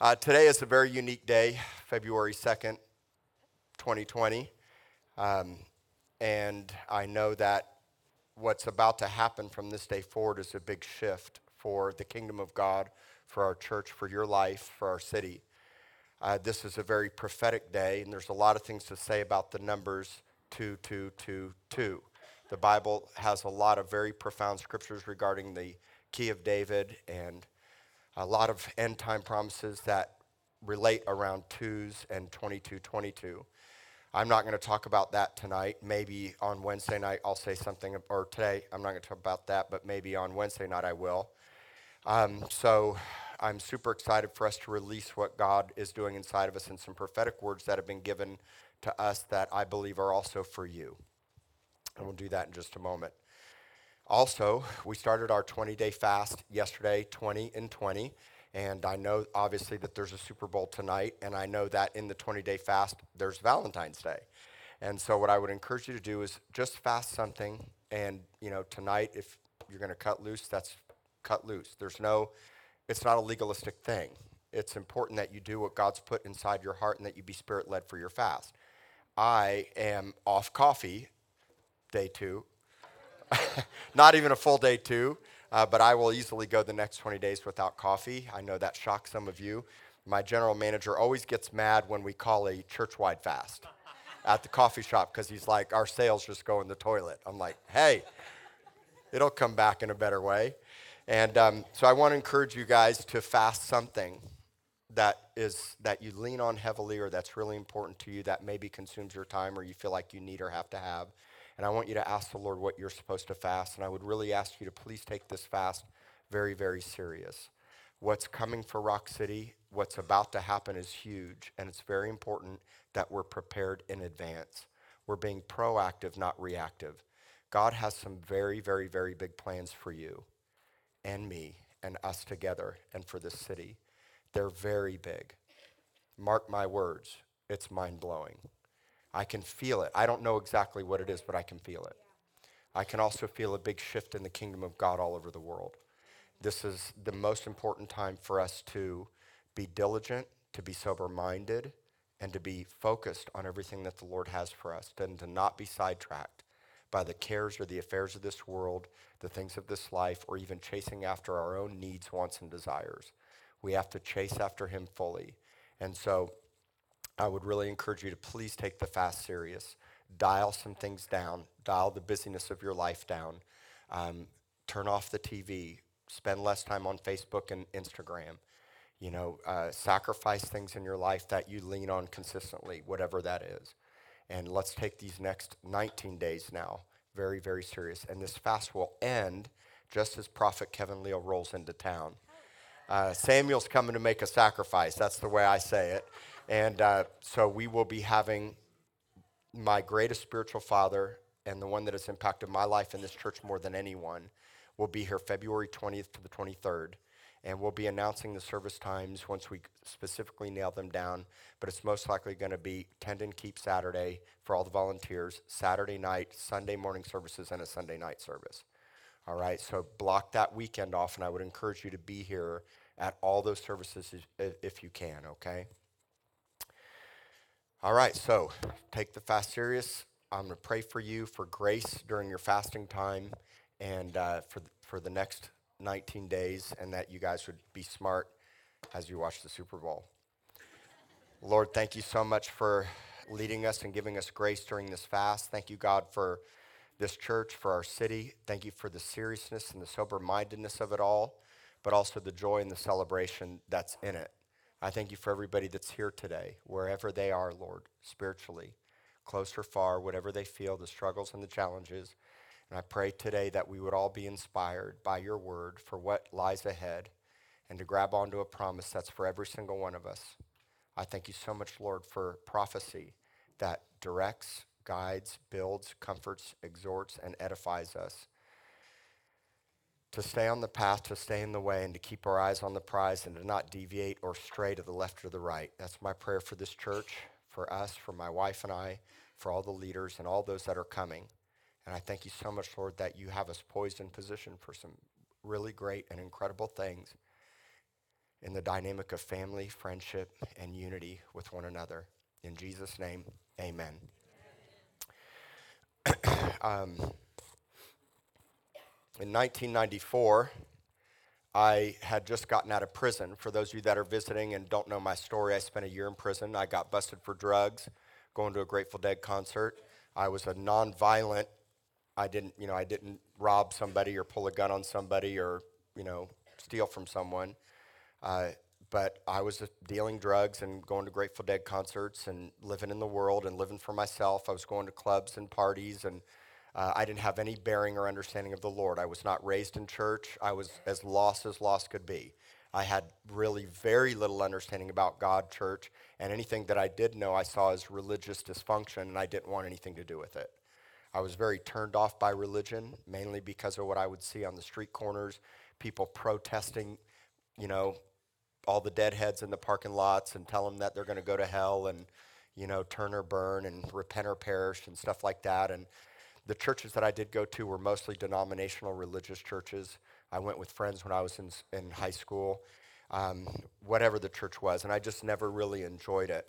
Uh, today is a very unique day, February 2nd, 2020. Um, and I know that what's about to happen from this day forward is a big shift for the kingdom of God, for our church, for your life, for our city. Uh, this is a very prophetic day, and there's a lot of things to say about the numbers 2222. The Bible has a lot of very profound scriptures regarding the key of David and a lot of end time promises that relate around twos and 22 22. I'm not going to talk about that tonight. Maybe on Wednesday night I'll say something, or today I'm not going to talk about that, but maybe on Wednesday night I will. Um, so I'm super excited for us to release what God is doing inside of us and some prophetic words that have been given to us that I believe are also for you. And we'll do that in just a moment. Also, we started our 20 day fast yesterday, 20 and 20. And I know obviously that there's a Super Bowl tonight, and I know that in the 20 day fast, there's Valentine's Day. And so, what I would encourage you to do is just fast something. And, you know, tonight, if you're going to cut loose, that's cut loose. There's no, it's not a legalistic thing. It's important that you do what God's put inside your heart and that you be spirit led for your fast. I am off coffee day two Not even a full day two, uh, but I will easily go the next 20 days without coffee. I know that shocks some of you. My general manager always gets mad when we call a church wide fast at the coffee shop because he's like, our sales just go in the toilet. I'm like, hey, it'll come back in a better way. And um, so I want to encourage you guys to fast something that is that you lean on heavily or that's really important to you that maybe consumes your time or you feel like you need or have to have and I want you to ask the Lord what you're supposed to fast. And I would really ask you to please take this fast very, very serious. What's coming for Rock City, what's about to happen is huge. And it's very important that we're prepared in advance. We're being proactive, not reactive. God has some very, very, very big plans for you and me and us together and for this city. They're very big. Mark my words, it's mind blowing. I can feel it. I don't know exactly what it is, but I can feel it. I can also feel a big shift in the kingdom of God all over the world. This is the most important time for us to be diligent, to be sober minded, and to be focused on everything that the Lord has for us, and to not be sidetracked by the cares or the affairs of this world, the things of this life, or even chasing after our own needs, wants, and desires. We have to chase after Him fully. And so, I would really encourage you to please take the fast serious. Dial some things down, dial the busyness of your life down, um, turn off the TV, spend less time on Facebook and Instagram. You know, uh, sacrifice things in your life that you lean on consistently, whatever that is. And let's take these next 19 days now very, very serious. And this fast will end just as Prophet Kevin Leal rolls into town. Uh, Samuel's coming to make a sacrifice. That's the way I say it. And uh, so we will be having my greatest spiritual father and the one that has impacted my life in this church more than anyone will be here February 20th to the 23rd. And we'll be announcing the service times once we specifically nail them down. But it's most likely going to be Tend and Keep Saturday for all the volunteers, Saturday night, Sunday morning services, and a Sunday night service. All right, so block that weekend off, and I would encourage you to be here at all those services if, if you can, okay? All right, so take the fast serious. I'm going to pray for you for grace during your fasting time and uh, for, the, for the next 19 days, and that you guys would be smart as you watch the Super Bowl. Lord, thank you so much for leading us and giving us grace during this fast. Thank you, God, for this church, for our city. Thank you for the seriousness and the sober mindedness of it all, but also the joy and the celebration that's in it. I thank you for everybody that's here today, wherever they are, Lord, spiritually, close or far, whatever they feel, the struggles and the challenges. And I pray today that we would all be inspired by your word for what lies ahead and to grab onto a promise that's for every single one of us. I thank you so much, Lord, for prophecy that directs, guides, builds, comforts, exhorts, and edifies us to stay on the path, to stay in the way, and to keep our eyes on the prize and to not deviate or stray to the left or the right. That's my prayer for this church, for us, for my wife and I, for all the leaders and all those that are coming. And I thank you so much, Lord, that you have us poised in position for some really great and incredible things. in the dynamic of family, friendship, and unity with one another. In Jesus' name, amen. um, in 1994, I had just gotten out of prison. For those of you that are visiting and don't know my story, I spent a year in prison. I got busted for drugs, going to a Grateful Dead concert. I was a nonviolent. I didn't, you know, I didn't rob somebody or pull a gun on somebody or, you know, steal from someone. Uh, but I was dealing drugs and going to Grateful Dead concerts and living in the world and living for myself. I was going to clubs and parties, and uh, I didn't have any bearing or understanding of the Lord. I was not raised in church. I was as lost as lost could be. I had really very little understanding about God, church, and anything that I did know I saw as religious dysfunction, and I didn't want anything to do with it. I was very turned off by religion, mainly because of what I would see on the street corners, people protesting, you know, all the deadheads in the parking lots and tell them that they're going to go to hell and, you know, turn or burn and repent or perish and stuff like that. And the churches that I did go to were mostly denominational religious churches. I went with friends when I was in, in high school, um, whatever the church was, and I just never really enjoyed it.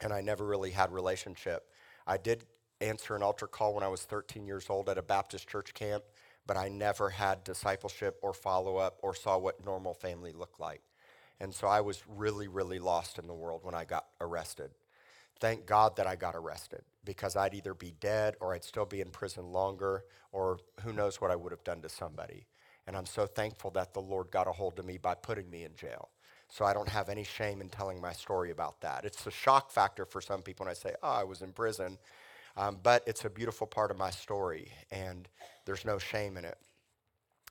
And I never really had relationship. I did answer an altar call when I was 13 years old at a Baptist church camp, but I never had discipleship or follow up or saw what normal family looked like. And so I was really, really lost in the world when I got arrested. Thank God that I got arrested because I'd either be dead or I'd still be in prison longer or who knows what I would have done to somebody. And I'm so thankful that the Lord got a hold of me by putting me in jail. So I don't have any shame in telling my story about that. It's a shock factor for some people when I say, oh, I was in prison. Um, but it's a beautiful part of my story, and there's no shame in it.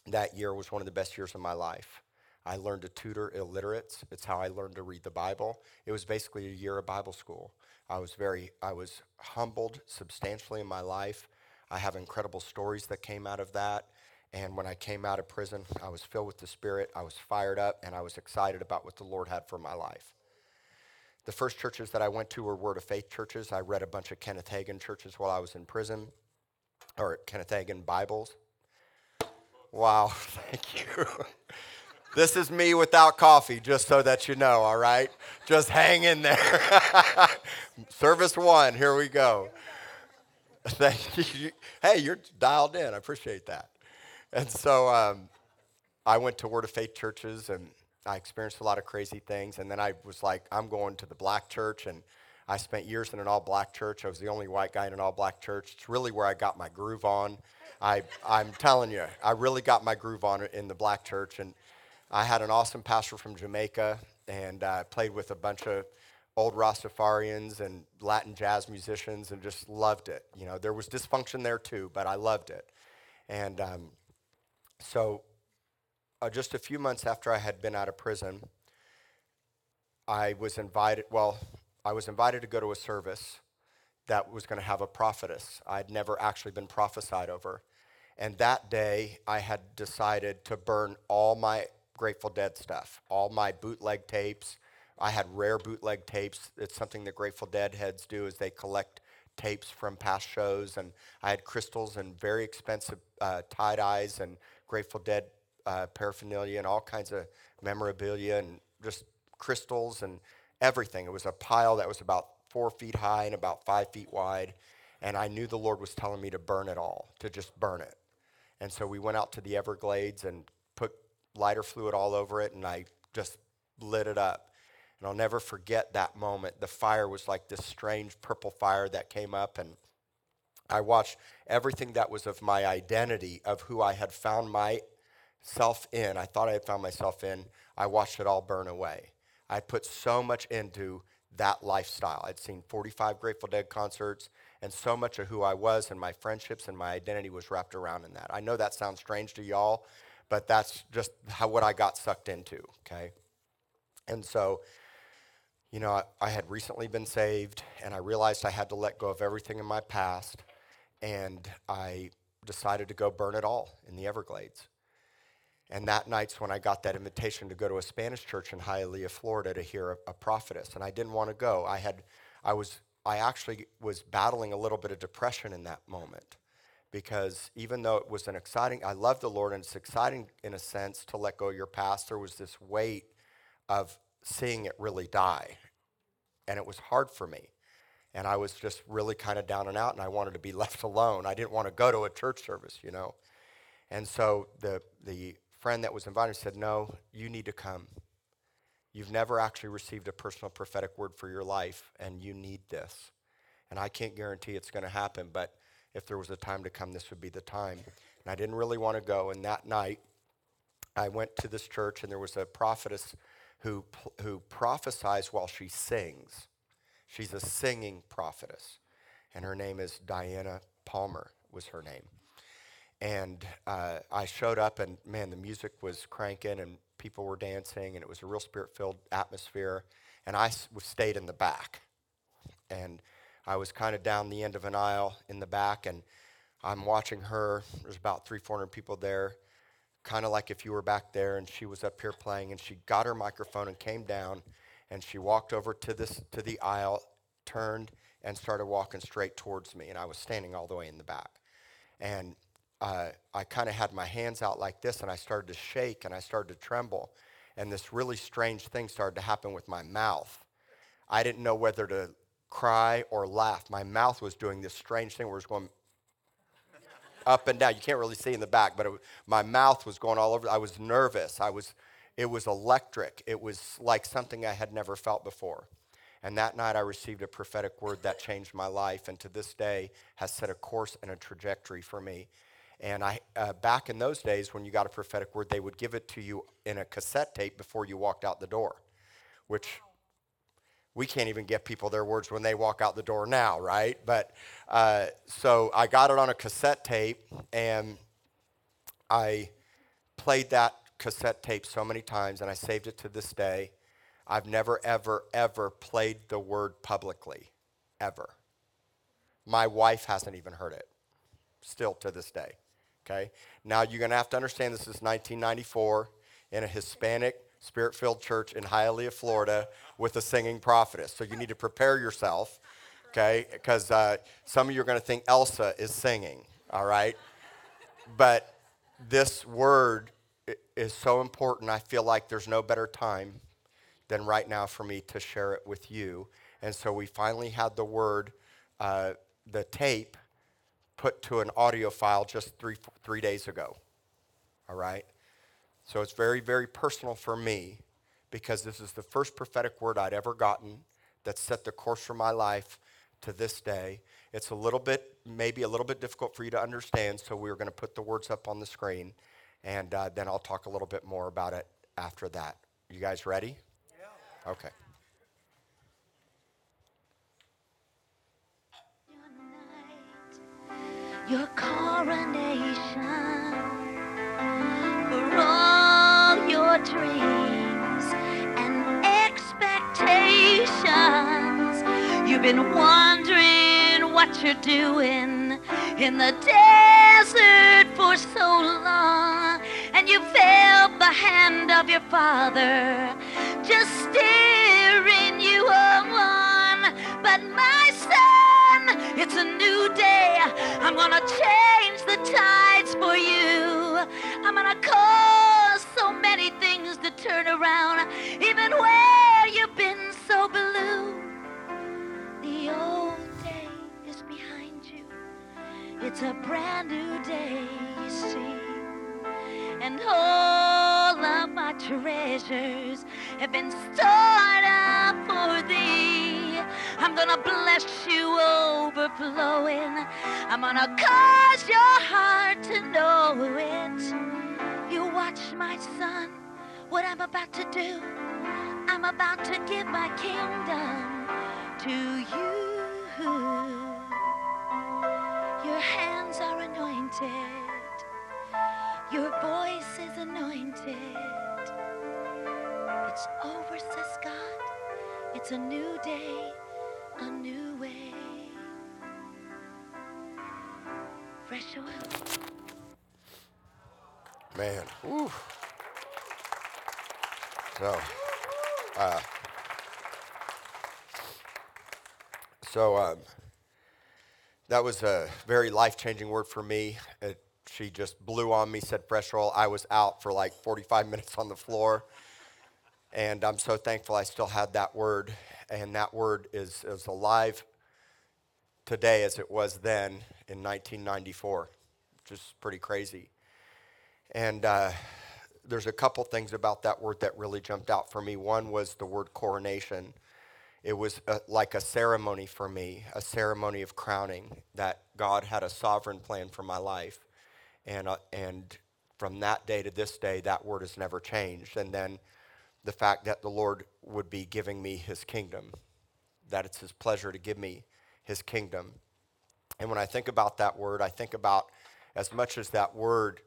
That year was one of the best years of my life. I learned to tutor illiterates. It's how I learned to read the Bible. It was basically a year of Bible school. I was very, I was humbled substantially in my life. I have incredible stories that came out of that. And when I came out of prison, I was filled with the Spirit. I was fired up and I was excited about what the Lord had for my life. The first churches that I went to were Word of Faith churches. I read a bunch of Kenneth Hagin churches while I was in prison, or Kenneth Hagin Bibles. Wow, thank you. This is me without coffee, just so that you know, all right? Just hang in there. Service one, here we go. Thank you. Hey, you're dialed in. I appreciate that. And so um, I went to Word of Faith churches and I experienced a lot of crazy things. And then I was like, I'm going to the black church. And I spent years in an all black church. I was the only white guy in an all black church. It's really where I got my groove on. I, I'm telling you, I really got my groove on in the black church. And I had an awesome pastor from Jamaica and uh, played with a bunch of old Rastafarians and Latin jazz musicians and just loved it. You know, there was dysfunction there too, but I loved it. And um, so, uh, just a few months after I had been out of prison, I was invited, well, I was invited to go to a service that was going to have a prophetess. I'd never actually been prophesied over. And that day, I had decided to burn all my Grateful Dead stuff, all my bootleg tapes. I had rare bootleg tapes. It's something that Grateful Dead heads do is they collect tapes from past shows, and I had crystals and very expensive uh, tie dyes and Grateful Dead uh, paraphernalia and all kinds of memorabilia and just crystals and everything. It was a pile that was about four feet high and about five feet wide, and I knew the Lord was telling me to burn it all, to just burn it. And so we went out to the Everglades and lighter fluid all over it, and I just lit it up. And I'll never forget that moment. The fire was like this strange purple fire that came up, and I watched everything that was of my identity, of who I had found myself in. I thought I had found myself in. I watched it all burn away. I put so much into that lifestyle. I'd seen 45 Grateful Dead concerts, and so much of who I was and my friendships and my identity was wrapped around in that. I know that sounds strange to y'all, but that's just how what I got sucked into, okay? And so, you know, I, I, had recently been saved and I realized I had to let go of everything in my past and I decided to go burn it all in the Everglades. And that night's when I got that invitation to go to a Spanish church in Hialeah, Florida to hear a, a prophetess. And I didn't want to go. I had, I was, I actually was battling a little bit of depression in that moment because even though it was an exciting, I love the Lord and it's exciting in a sense to let go of your past, there was this weight of seeing it really die. And it was hard for me. And I was just really kind of down and out, and I wanted to be left alone. I didn't want to go to a church service, you know. And so the, the friend that was invited said, No, you need to come. You've never actually received a personal prophetic word for your life, and you need this. And I can't guarantee it's going to happen, but if there was a time to come, this would be the time. And I didn't really want to go. And that night, I went to this church, and there was a prophetess who, who prophesies while she sings. She's a singing prophetess, and her name is Diana Palmer, was her name. And uh, I showed up, and man, the music was cranking, and people were dancing, and it was a real spirit filled atmosphere. And I stayed in the back. And I was kind of down the end of an aisle in the back, and I'm watching her. There's about three, 400 people there, kind of like if you were back there, and she was up here playing, and she got her microphone and came down, and she walked over to this to the aisle, turned, and started walking straight towards me, and I was standing all the way in the back, and uh, I kind of had my hands out like this, and I started to shake, and I started to tremble, and this really strange thing started to happen with my mouth. I didn't know whether to cry, or laugh. My mouth was doing this strange thing where it was going up and down. You can't really see in the back, but it, my mouth was going all over. I was nervous. I was, it was electric. It was like something I had never felt before. And that night I received a prophetic word that changed my life and to this day has set a course and a trajectory for me. And I, uh, back in those days when you got a prophetic word, they would give it to you in a cassette tape before you walked out the door, which we can't even get people their words when they walk out the door now, right? But uh, so I got it on a cassette tape and I played that cassette tape so many times and I saved it to this day. I've never, ever, ever played the word publicly, ever. My wife hasn't even heard it, still to this day. Okay? Now you're going to have to understand this is 1994 in a Hispanic spirit filled church in Hialeah, Florida, with a singing prophetess. So you need to prepare yourself, okay? Because uh, some of you are going to think Elsa is singing, all right? But this word is so important. I feel like there's no better time than right now for me to share it with you. And so we finally had the word, uh, the tape, put to an audio file just three, three days ago. All right? So it's very, very personal for me because this is the first prophetic word I'd ever gotten that set the course for my life to this day. It's a little bit, maybe a little bit difficult for you to understand, so we're going to put the words up on the screen, and uh, then I'll talk a little bit more about it after that. You guys ready? Yeah. Okay. Your coronation dreams and expectations. You've been wondering what you're doing in the desert for so long, and you felt the hand of your father just steering you on. But my son, it's a new day. I'm gonna change the tides for you. I'm gonna cause turn around, even where you've been so blue. The old day is behind you. It's a brand new day, you see. And all of my treasures have been stored up for thee. I'm gonna bless you overflowing. I'm gonna cause your heart to know it. You watch, my son, what I'm about to do. I'm about to give my kingdom to you. Your hands are anointed. Your voice is anointed. It's over, says God. It's a new day, a new way. Fresh oil. Man, whew. So, uh, so um, that was a very life changing word for me. It, she just blew on me, said fresh roll. I was out for like 45 minutes on the floor. And I'm so thankful I still had that word. And that word is as alive today as it was then in 1994, which is pretty crazy. And uh, there's a couple things about that word that really jumped out for me. One was the word coronation. It was a, like a ceremony for me, a ceremony of crowning, that God had a sovereign plan for my life. And, uh, and from that day to this day, that word has never changed. And then the fact that the Lord would be giving me his kingdom, that it's his pleasure to give me his kingdom. And when I think about that word, I think about as much as that word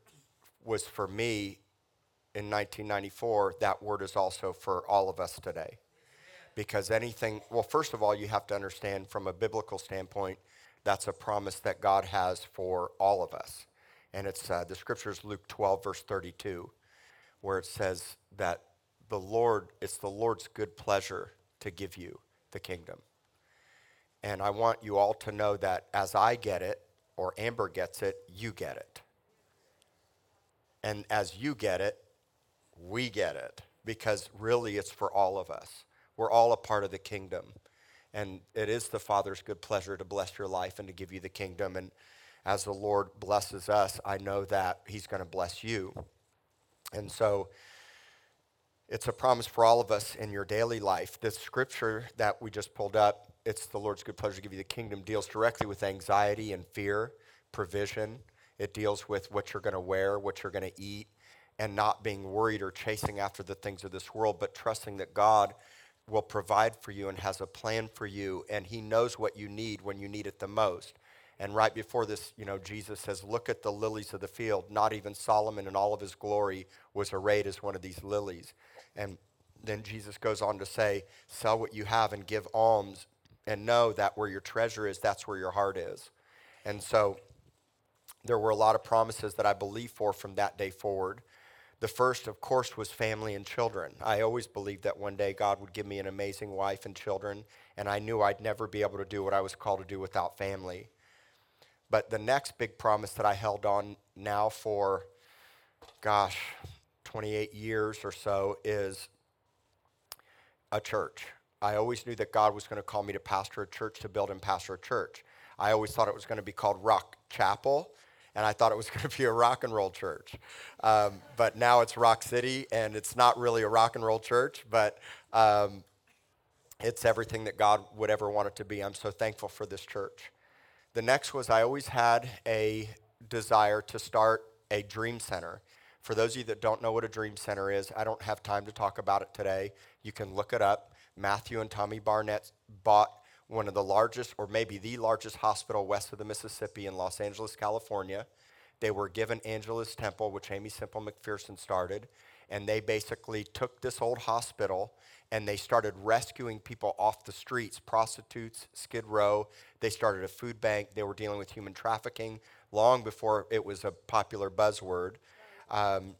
was for me in 1994, that word is also for all of us today. Because anything, well, first of all, you have to understand from a biblical standpoint, that's a promise that God has for all of us. And it's uh, the scriptures, Luke 12, verse 32, where it says that the Lord, it's the Lord's good pleasure to give you the kingdom. And I want you all to know that as I get it, or Amber gets it, you get it. And as you get it, we get it. Because really, it's for all of us. We're all a part of the kingdom. And it is the Father's good pleasure to bless your life and to give you the kingdom. And as the Lord blesses us, I know that He's going to bless you. And so, it's a promise for all of us in your daily life. The scripture that we just pulled up, it's the Lord's good pleasure to give you the kingdom, deals directly with anxiety and fear, provision. It deals with what you're going to wear, what you're going to eat, and not being worried or chasing after the things of this world, but trusting that God will provide for you and has a plan for you, and He knows what you need when you need it the most. And right before this, you know, Jesus says, Look at the lilies of the field. Not even Solomon in all of his glory was arrayed as one of these lilies. And then Jesus goes on to say, Sell what you have and give alms, and know that where your treasure is, that's where your heart is. And so there were a lot of promises that I believe for from that day forward. The first, of course, was family and children. I always believed that one day God would give me an amazing wife and children, and I knew I'd never be able to do what I was called to do without family. But the next big promise that I held on now for, gosh, 28 years or so is a church. I always knew that God was going to call me to pastor a church, to build and pastor a church. I always thought it was going to be called Rock Chapel, and I thought it was going to be a rock and roll church. Um, but now it's Rock City, and it's not really a rock and roll church, but um, it's everything that God would ever want it to be. I'm so thankful for this church. The next was I always had a desire to start a dream center. For those of you that don't know what a dream center is, I don't have time to talk about it today. You can look it up. Matthew and Tommy Barnett bought one of the largest, or maybe the largest hospital west of the Mississippi in Los Angeles, California. They were given Angelus Temple, which Aimee Semple McPherson started, and they basically took this old hospital and they started rescuing people off the streets, prostitutes, Skid Row. They started a food bank. They were dealing with human trafficking long before it was a popular buzzword. Um,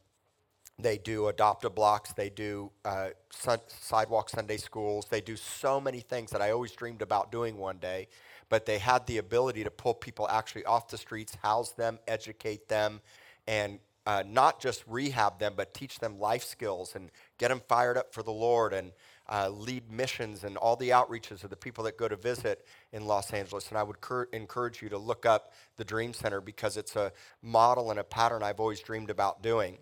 they do adopt-a-blocks. They do uh, sun- sidewalk Sunday schools. They do so many things that I always dreamed about doing one day. But they had the ability to pull people actually off the streets, house them, educate them, and uh, not just rehab them, but teach them life skills and get them fired up for the Lord and uh, lead missions and all the outreaches of the people that go to visit in Los Angeles. And I would cur- encourage you to look up the Dream Center because it's a model and a pattern I've always dreamed about doing.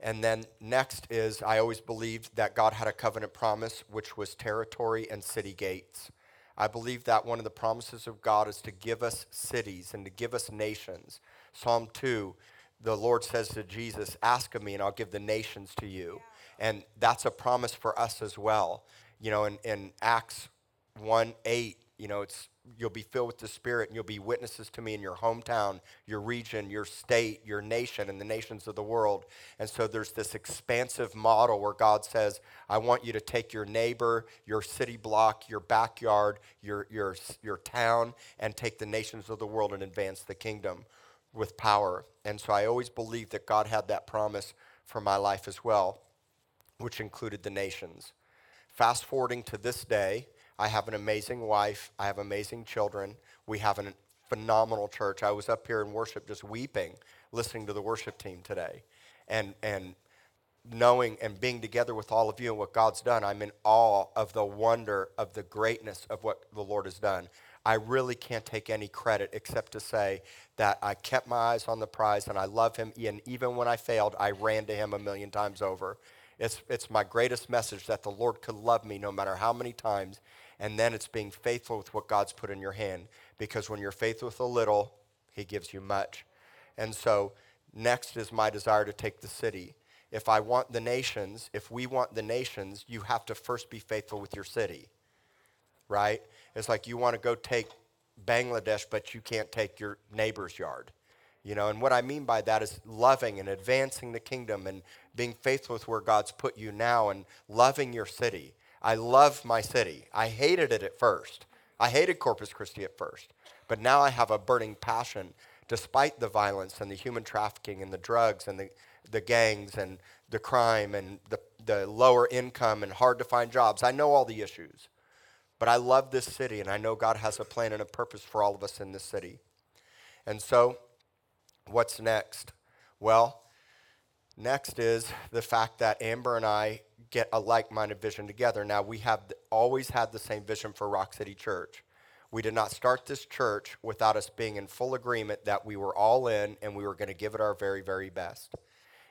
And then next is I always believed that God had a covenant promise, which was territory and city gates. I believe that one of the promises of God is to give us cities and to give us nations. Psalm 2 the Lord says to Jesus, Ask of me, and I'll give the nations to you. And that's a promise for us as well. You know, in, in Acts 1 8, you know, it's you'll be filled with the Spirit and you'll be witnesses to me in your hometown, your region, your state, your nation, and the nations of the world. And so there's this expansive model where God says, I want you to take your neighbor, your city block, your backyard, your, your, your town, and take the nations of the world and advance the kingdom with power. And so I always believed that God had that promise for my life as well, which included the nations. Fast forwarding to this day, I have an amazing wife. I have amazing children. We have a phenomenal church. I was up here in worship just weeping listening to the worship team today. And, and knowing and being together with all of you and what God's done, I'm in awe of the wonder of the greatness of what the Lord has done. I really can't take any credit except to say that I kept my eyes on the prize and I love him. And even when I failed, I ran to him a million times over. It's, it's my greatest message that the Lord could love me no matter how many times. And then it's being faithful with what God's put in your hand. Because when you're faithful with a little, he gives you much. And so, next is my desire to take the city. If I want the nations, if we want the nations, you have to first be faithful with your city, right? It's like you want to go take Bangladesh, but you can't take your neighbor's yard. You know, and what I mean by that is loving and advancing the kingdom and being faithful with where God's put you now and loving your city. I love my city. I hated it at first. I hated Corpus Christi at first. But now I have a burning passion despite the violence and the human trafficking and the drugs and the, the gangs and the crime and the, the lower income and hard to find jobs. I know all the issues. But I love this city, and I know God has a plan and a purpose for all of us in this city. And so, what's next? Well, next is the fact that Amber and I get a like minded vision together. Now, we have always had the same vision for Rock City Church. We did not start this church without us being in full agreement that we were all in and we were going to give it our very, very best.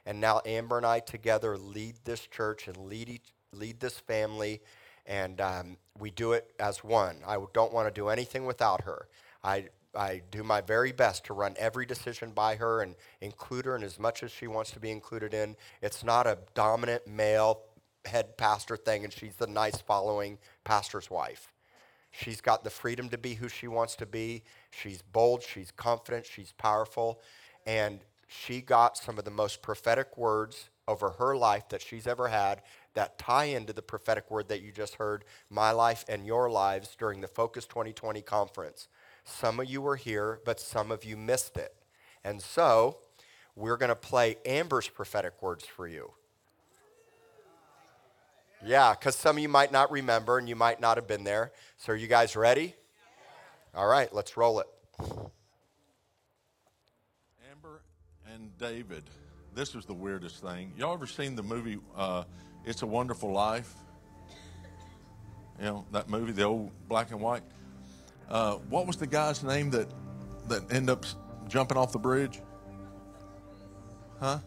And now Amber and I together lead this church and lead, each, lead this family and um, we do it as one. I don't want to do anything without her. I, I do my very best to run every decision by her and include her in as much as she wants to be included in. It's not a dominant male head pastor thing, and she's the nice following pastor's wife. She's got the freedom to be who she wants to be. She's bold, she's confident, she's powerful, and she got some of the most prophetic words over her life that she's ever had that tie into the prophetic word that you just heard, my life and your lives, during the Focus 2020 conference. Some of you were here, but some of you missed it. And so we're going to play Amber's prophetic words for you. Yeah, because some of you might not remember and you might not have been there. So are you guys ready? All right, let's roll it. Amber and David. This was the weirdest thing. Y'all ever seen the movie uh, it's a Wonderful Life. You know, that movie, the old black and white. Uh, what was the guy's name that, that ended up jumping off the bridge? Huh?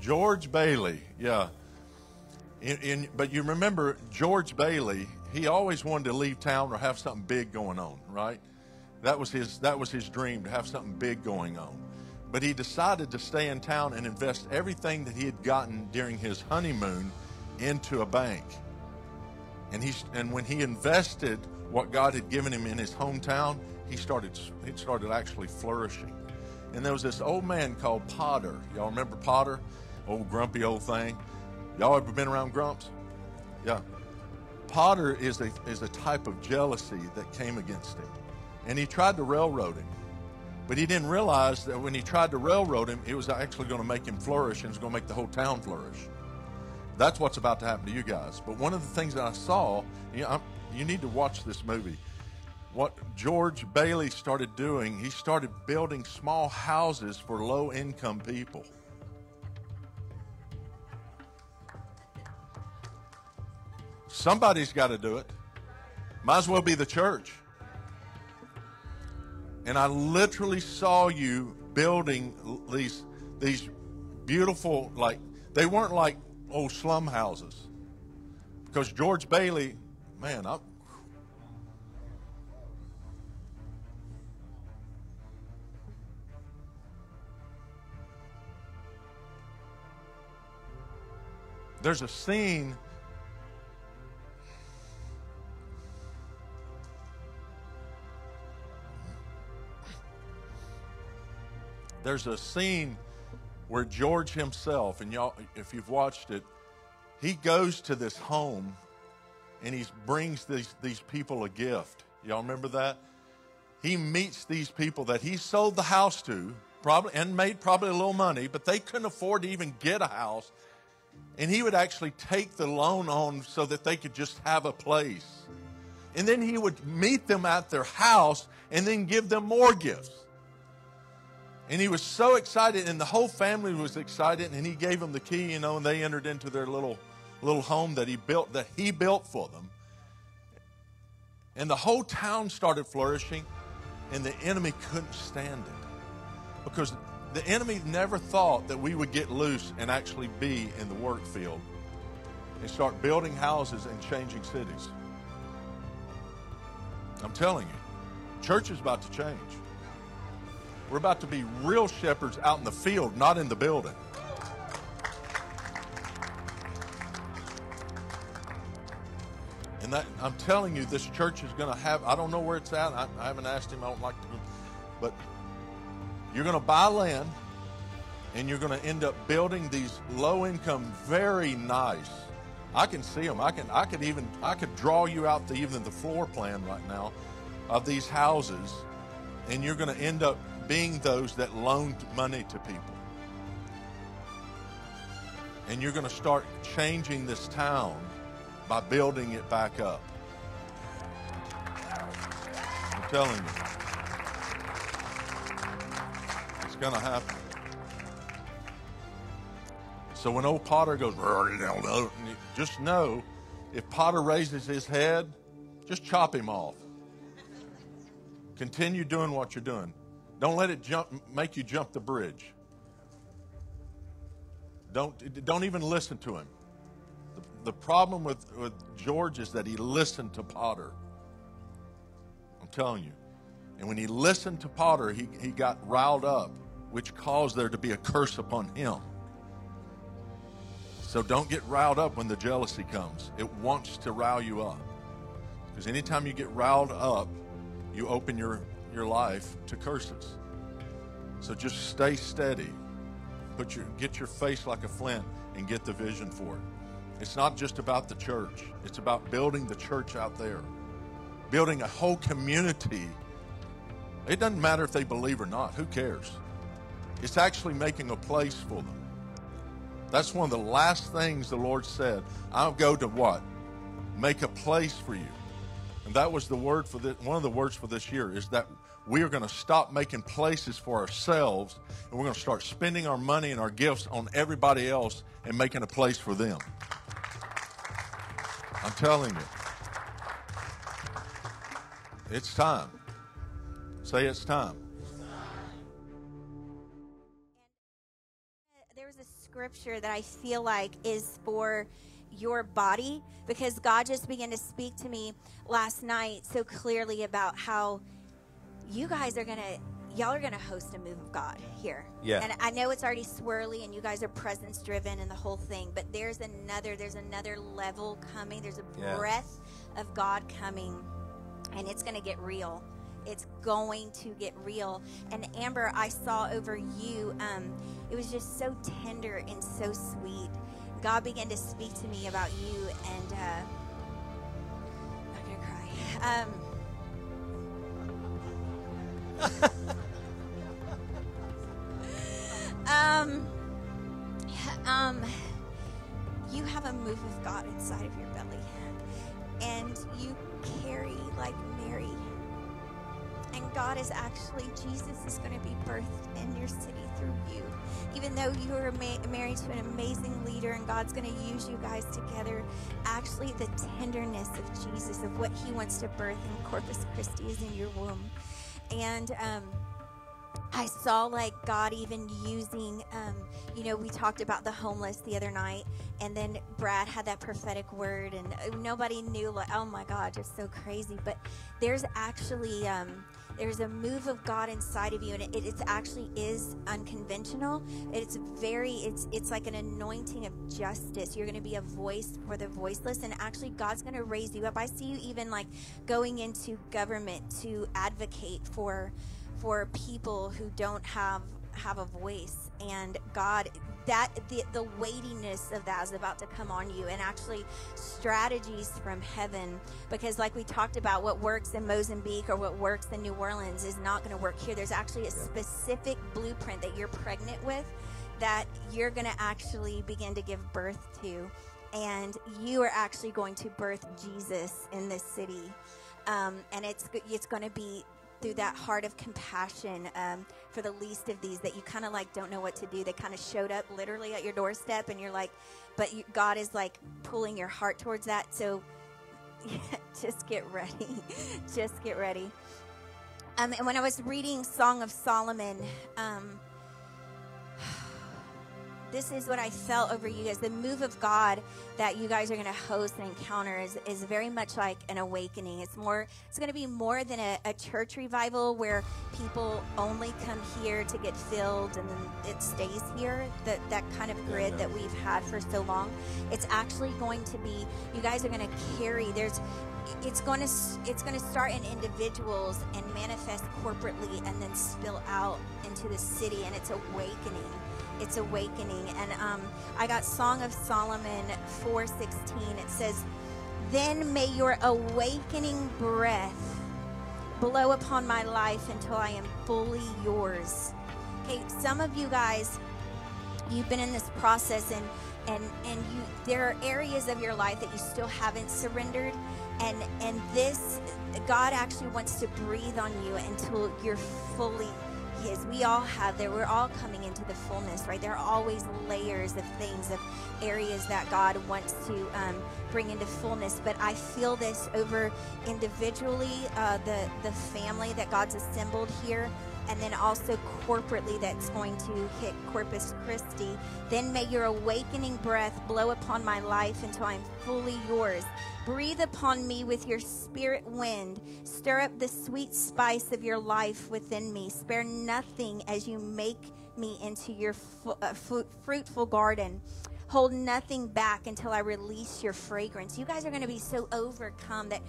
George Bailey, yeah. In, in, but you remember George Bailey, he always wanted to leave town or have something big going on, right? That was his, that was his dream, to have something big going on. But he decided to stay in town and invest everything that he had gotten during his honeymoon into a bank. And, he, and when he invested what God had given him in his hometown, he started, he started actually flourishing. And there was this old man called Potter. Y'all remember Potter? Old grumpy old thing. Y'all ever been around grumps? Yeah. Potter is a, is a type of jealousy that came against him. And he tried to railroad him. But he didn't realize that when he tried to railroad him, it was actually going to make him flourish and it's going to make the whole town flourish. That's what's about to happen to you guys. But one of the things that I saw, you, know, you need to watch this movie. What George Bailey started doing, he started building small houses for low income people. Somebody's got to do it. Might as well be the church. And I literally saw you building these these beautiful like they weren't like old slum houses. Because George Bailey, man, I There's a scene there's a scene where George himself, and y'all, if you've watched it, he goes to this home and he brings these, these people a gift. Y'all remember that? He meets these people that he sold the house to, probably and made probably a little money, but they couldn't afford to even get a house. And he would actually take the loan on so that they could just have a place. And then he would meet them at their house and then give them more gifts. And he was so excited, and the whole family was excited, and he gave them the key, you know, and they entered into their little little home that he built that he built for them. And the whole town started flourishing, and the enemy couldn't stand it. Because the enemy never thought that we would get loose and actually be in the work field and start building houses and changing cities. I'm telling you, church is about to change. We're about to be real shepherds out in the field, not in the building. And that, I'm telling you, this church is going to have, I don't know where it's at. I, I haven't asked him. I don't like to, but you're going to buy land and you're going to end up building these low income, very nice. I can see them. I can, I could even, I could draw you out the, even the floor plan right now of these houses and you're going to end up being those that loaned money to people. And you're going to start changing this town by building it back up. I'm telling you. It's going to happen. So when old Potter goes, just know if Potter raises his head, just chop him off. Continue doing what you're doing. Don't let it jump, make you jump the bridge. Don't, don't even listen to him. The, the problem with, with George is that he listened to Potter. I'm telling you. And when he listened to Potter, he, he got riled up, which caused there to be a curse upon him. So don't get riled up when the jealousy comes. It wants to rile you up. Because anytime you get riled up, you open your, your life to curses. So just stay steady. Put your, get your face like a flint and get the vision for it. It's not just about the church, it's about building the church out there, building a whole community. It doesn't matter if they believe or not, who cares? It's actually making a place for them. That's one of the last things the Lord said. I'll go to what? Make a place for you. And that was the word for this, one of the words for this year is that we are going to stop making places for ourselves and we're going to start spending our money and our gifts on everybody else and making a place for them. I'm telling you. It's time. Say it's time. There's a scripture that I feel like is for your body because God just began to speak to me last night so clearly about how you guys are to y'all are to host a move of God here. Yeah. And I know it's already swirly and you guys are presence driven and the whole thing, but there's another there's another level coming. There's a Yeah. breath of God coming and it's to get real. It's going to get real. And Amber, I saw over you um it was just so tender and so sweet. God began to speak to me about you and uh I'm to cry. Um um, um, you have a move of God inside of your belly, and you carry like Mary. And God is actually, Jesus is going to be birthed in your city through you. Even though you are ma- married to an amazing leader and God's going to use you guys together, actually, the tenderness of Jesus, of what He wants to birth in Corpus Christi, is in your womb. And, um, I saw like God even using, um, you know, we talked about the homeless the other night, and then Brad had that prophetic word, and uh, nobody knew, like, oh my God, just so crazy. But there's actually, um, there's a move of God inside of you, and it, it's actually is unconventional. It's very, it's it's like an anointing of justice. You're going to be a voice for the voiceless, and actually, God's going to raise you up. I see you even like going into government to advocate for for people who don't have have a voice and god that the, the weightiness of that is about to come on you and actually strategies from heaven. Because like we talked about what works in mozambique or what works in new orleans is not going to work here. There's actually a specific blueprint that you're pregnant with that you're going to actually begin to give birth to and you are actually going to birth jesus in this city. Um, and it's it's going to be through that heart of compassion um, for the least of these that you kind of like don't know what to do. They kind of showed up literally at your doorstep, and you're like, but you, God is like pulling your heart towards that. So just get ready. just get ready. Um, and when I was reading Song of Solomon, um, this is what I felt over you guys. The move of God that you guys are going to host and encounter is, is very much like an awakening. It's more. It's going to be more than a, a church revival where people only come here to get filled and then it stays here. That that kind of grid that we've had for so long. It's actually going to be. You guys are going to carry. There's it's going to it's going to start in individuals and manifest corporately and then spill out into the city and it's awakening it's awakening. And um, i got song of solomon 416 it says then may your awakening breath blow upon my life until i am fully yours. Okay some of you guys you've been in this process and and and you there are areas of your life that you still haven't surrendered. And and this god actually wants to breathe on you until you're fully we all have there. We're all coming into the fullness right? There are always layers of things of areas that god wants to um, bring into fullness. But i feel this over individually uh, the the family that god's assembled here and then also corporately that's going to hit Corpus Christi. Then may your awakening breath blow upon my life until I'm fully yours. Breathe upon me with your spirit wind. Stir up the sweet spice of your life within me. Spare nothing as you make me into your uh, fruitful garden hold nothing back until I release your fragrance. You guys are going to be so overcome that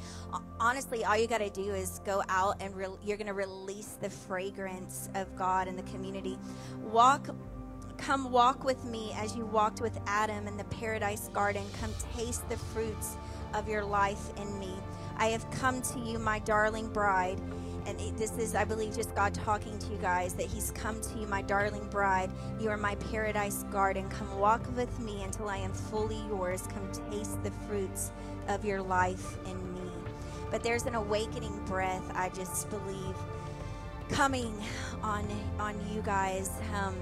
honestly, all you got to do is go out and re- you're going to release the fragrance of God in the community. Walk. Come walk with me as you walked with Adam in the paradise garden. Come taste the fruits of your life in me. I have come to you, my darling bride and this is, I believe, just God talking to you guys that He's come to you, my darling bride. You are my paradise garden. Come walk with me until I am fully yours. Come taste the fruits of your life in me. But there's an awakening breath, I just believe, coming on on you guys. Um,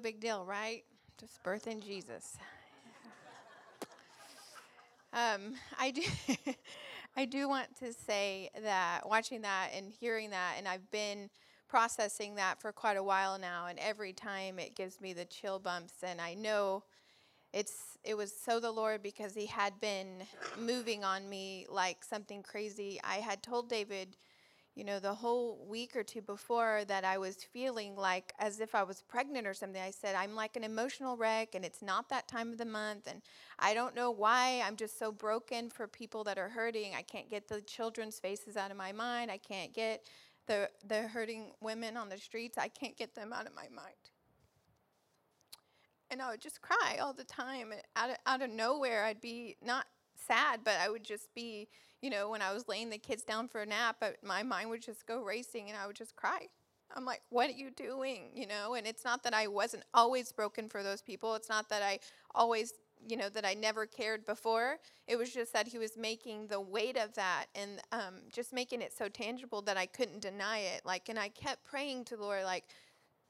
Big deal, right? Just birthing Jesus. um, I do. I do want to say that watching that and hearing that, and I've been processing that for quite a while now, and every time it gives me the chill bumps, and I know it's it was so the Lord because He had been moving on me like something crazy. I had told David you know, the whole week or two before that I was feeling like as if I was pregnant or something. I said, I'm like an emotional wreck and it's not that time of the month. And I don't know why. I'm just so broken for people that are hurting. I can't get the children's faces out of my mind. I can't get the, the hurting women on the streets. I can't get them out of my mind. And I would just cry all the time. Out of, out of nowhere, I'd be not sad, but I would just be you know, when I was laying the kids down for a nap, my mind would just go racing and I would just cry. I'm like, what are you doing? You know, and it's not that I wasn't always broken for those people. It's not that I always, you know, that I never cared before. It was just that he was making the weight of that and um, just making it so tangible that I couldn't deny it. Like, and I kept praying to the Lord. Like,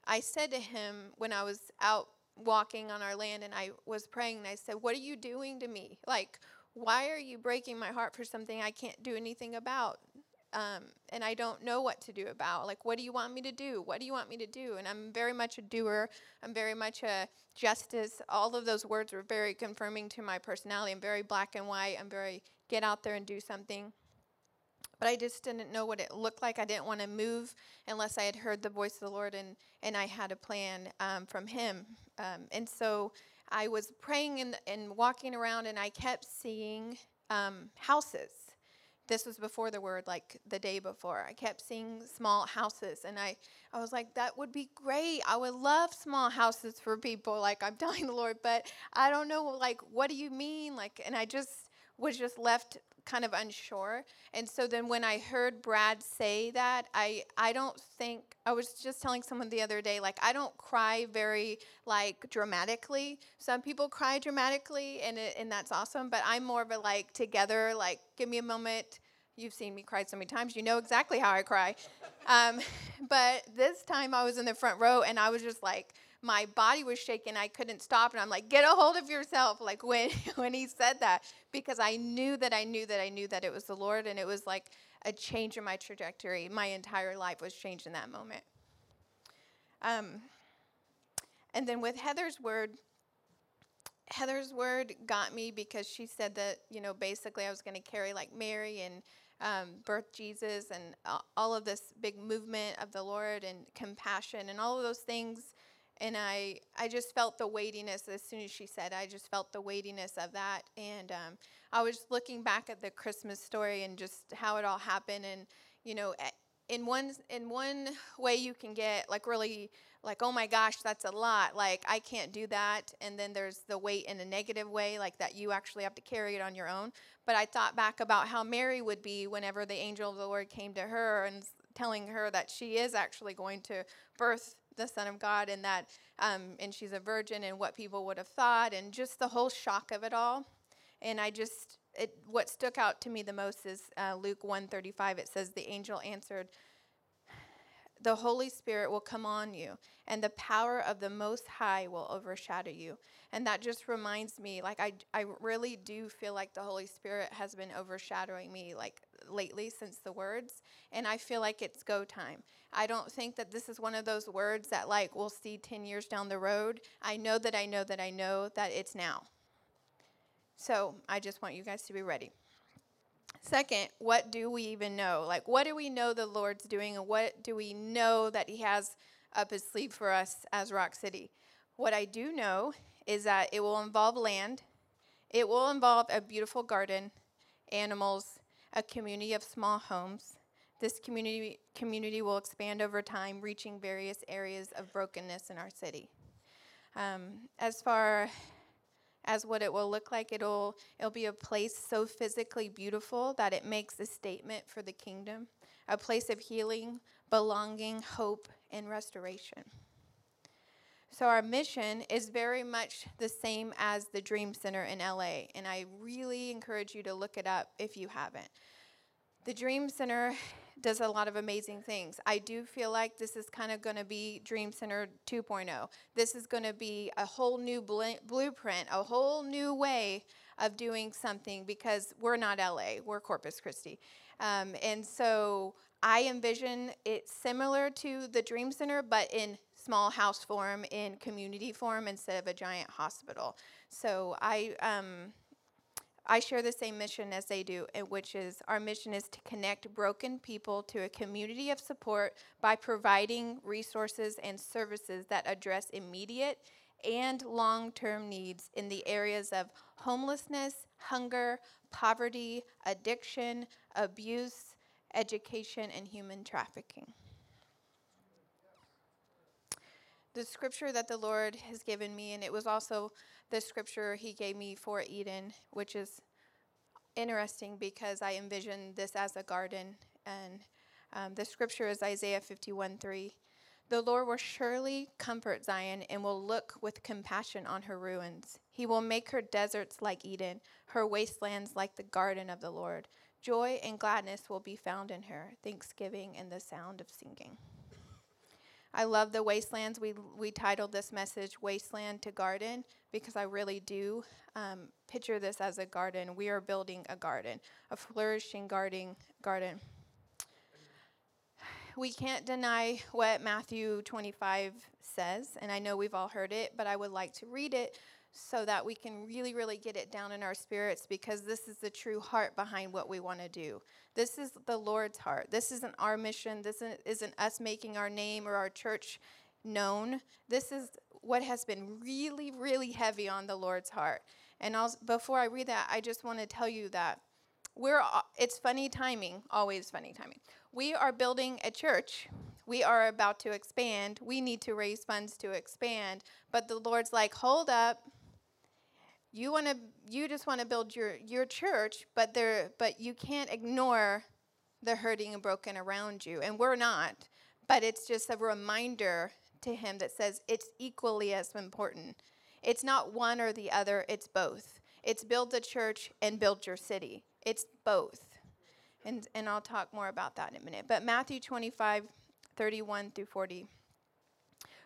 I said to him when I was out walking on our land and I was praying, and I said, What are you doing to me? Like, why are you breaking my heart for something I can't do anything about? Um, and I don't know what to do about. Like, what do you want me to do? What do you want me to do? And I'm very much a doer. I'm very much a justice. All of those words were very confirming to my personality. I'm very black and white. I'm very get out there and do something. But I just didn't know what it looked like. I didn't want to move unless I had heard the voice of the Lord and, and I had a plan um, from Him. Um, and so I was praying and, and walking around, and I kept seeing um, houses. This was before the word, like the day before. I kept seeing small houses, and I, I was like, that would be great. I would love small houses for people, like I'm telling the Lord, but I don't know, like, what do you mean? Like, and I just was just left kind of unsure. And so then when I heard Brad say that, I I don't think I was just telling someone the other day like I don't cry very like dramatically. Some people cry dramatically and it, and that's awesome, but I'm more of a like together like give me a moment. You've seen me cry so many times. You know exactly how I cry. Um, but this time I was in the front row and I was just like my body was shaking. I couldn't stop. And I'm like, get a hold of yourself. Like when, when he said that, because I knew that I knew that I knew that it was the Lord. And it was like a change in my trajectory. My entire life was changed in that moment. Um, and then with Heather's word, Heather's word got me because she said that, you know, basically I was going to carry like Mary and um, birth Jesus and all of this big movement of the Lord and compassion and all of those things and I I just felt the weightiness as soon as she said. I just felt the weightiness of that, and um, I was looking back at the Christmas story and just how it all happened, and you know, in one in one way you can get like really like oh my gosh that's a lot like I can't do that, and then there's the weight in a negative way like that you actually have to carry it on your own. But I thought back about how Mary would be whenever the angel of the Lord came to her and telling her that she is actually going to birth the Son of God and that, um, and she's a virgin and what people would have thought and just the whole shock of it all. And I just, it, what stuck out to me the most is uh, Luke 135. It says, The angel answered, The Holy Spirit will come on you, and the power of the Most High will overshadow you. And that just reminds me, like, I, I really do feel like the Holy Spirit has been overshadowing me, like, lately since the words. And I feel like it's go time. I don't think that this is one of those words that, like, we'll see 10 years down the road. I know that I know that I know that it's now. So I just want you guys to be ready. Second, what do we even know? Like, what do we know the Lord's doing, and what do we know that He has up His sleeve for us as Rock City? What I do know is that it will involve land, it will involve a beautiful garden, animals, a community of small homes, this community, community will expand over time, reaching various areas of brokenness in our city. Um, as far as what it will look like, it'll, it'll be a place so physically beautiful that it makes a statement for the kingdom, a place of healing, belonging, hope, and restoration. So, our mission is very much the same as the Dream Center in LA, and I really encourage you to look it up if you haven't. The Dream Center does a lot of amazing things. I do feel like this is kind of going to be Dream Center 2.0. This is going to be a whole new bl- blueprint, a whole new way of doing something because we're not LA, we're Corpus Christi. Um, and so I envision it similar to the Dream Center, but in small house form, in community form, instead of a giant hospital. So I. Um, I share the same mission as they do, and which is our mission is to connect broken people to a community of support by providing resources and services that address immediate and long term needs in the areas of homelessness, hunger, poverty, addiction, abuse, education, and human trafficking. The scripture that the Lord has given me, and it was also the scripture he gave me for Eden, which is interesting because I envision this as a garden. And um, the scripture is Isaiah 51 3. The Lord will surely comfort Zion and will look with compassion on her ruins. He will make her deserts like Eden, her wastelands like the garden of the Lord. Joy and gladness will be found in her, thanksgiving and the sound of singing. I love the wastelands. We, we titled this message Wasteland to Garden because I really do um, picture this as a garden. We are building a garden, a flourishing garden. garden. We can't deny what Matthew 25 says, and I know we've all heard it, but I would like to read it so that we can really, really get it down in our spirits because this is the true heart behind what we want to do. This is the Lord's heart. This isn't our mission. This isn't, us making our name or our church known. This is what has been really, really heavy on the Lord's heart. And also, before I read that, I just want to tell you that we're it's funny timing, always funny timing. We are building a church. We are about to expand. We need to raise funds to expand. But the Lord's like, hold up you want to you just want to build your your church but there but you can't ignore the hurting and broken around you and we're not. But it's just a reminder to him that says it's equally as important. It's not one or the other it's both. It's build the church and build your city. It's both. And and i'll talk more about that in a minute. But matthew 25 31 through 40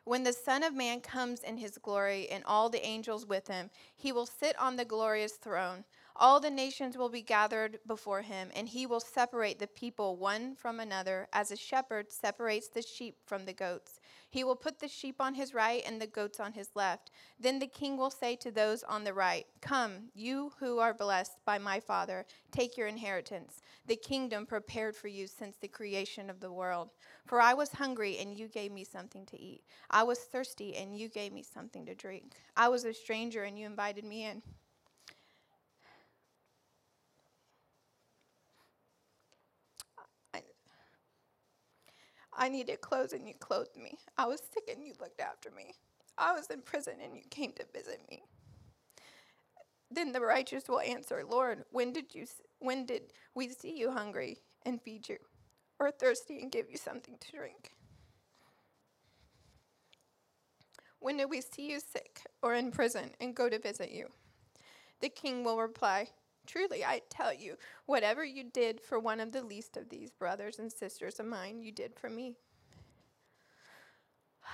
when the Son of Man comes in his glory and all the angels with him, he will sit on the glorious throne. All the nations will be gathered before him, and he will separate the people one from another, as a shepherd separates the sheep from the goats. He will put the sheep on his right and the goats on his left. Then the king will say to those on the right, Come, you who are blessed by my Father, take your inheritance, the kingdom prepared for you since the creation of the world. For I was hungry, and you gave me something to eat. I was thirsty, and you gave me something to drink. I was a stranger, and you invited me in. I needed clothes, and you clothed me. I was sick, and you looked after me. I was in prison, and you came to visit me. Then the righteous will answer, Lord, when did you when did we see you hungry and feed you, or thirsty and give you something to drink? When did we see you sick or in prison and go to visit you? The king will reply, Truly, I tell you, whatever you did for one of the least of these brothers and sisters of mine, you did for me.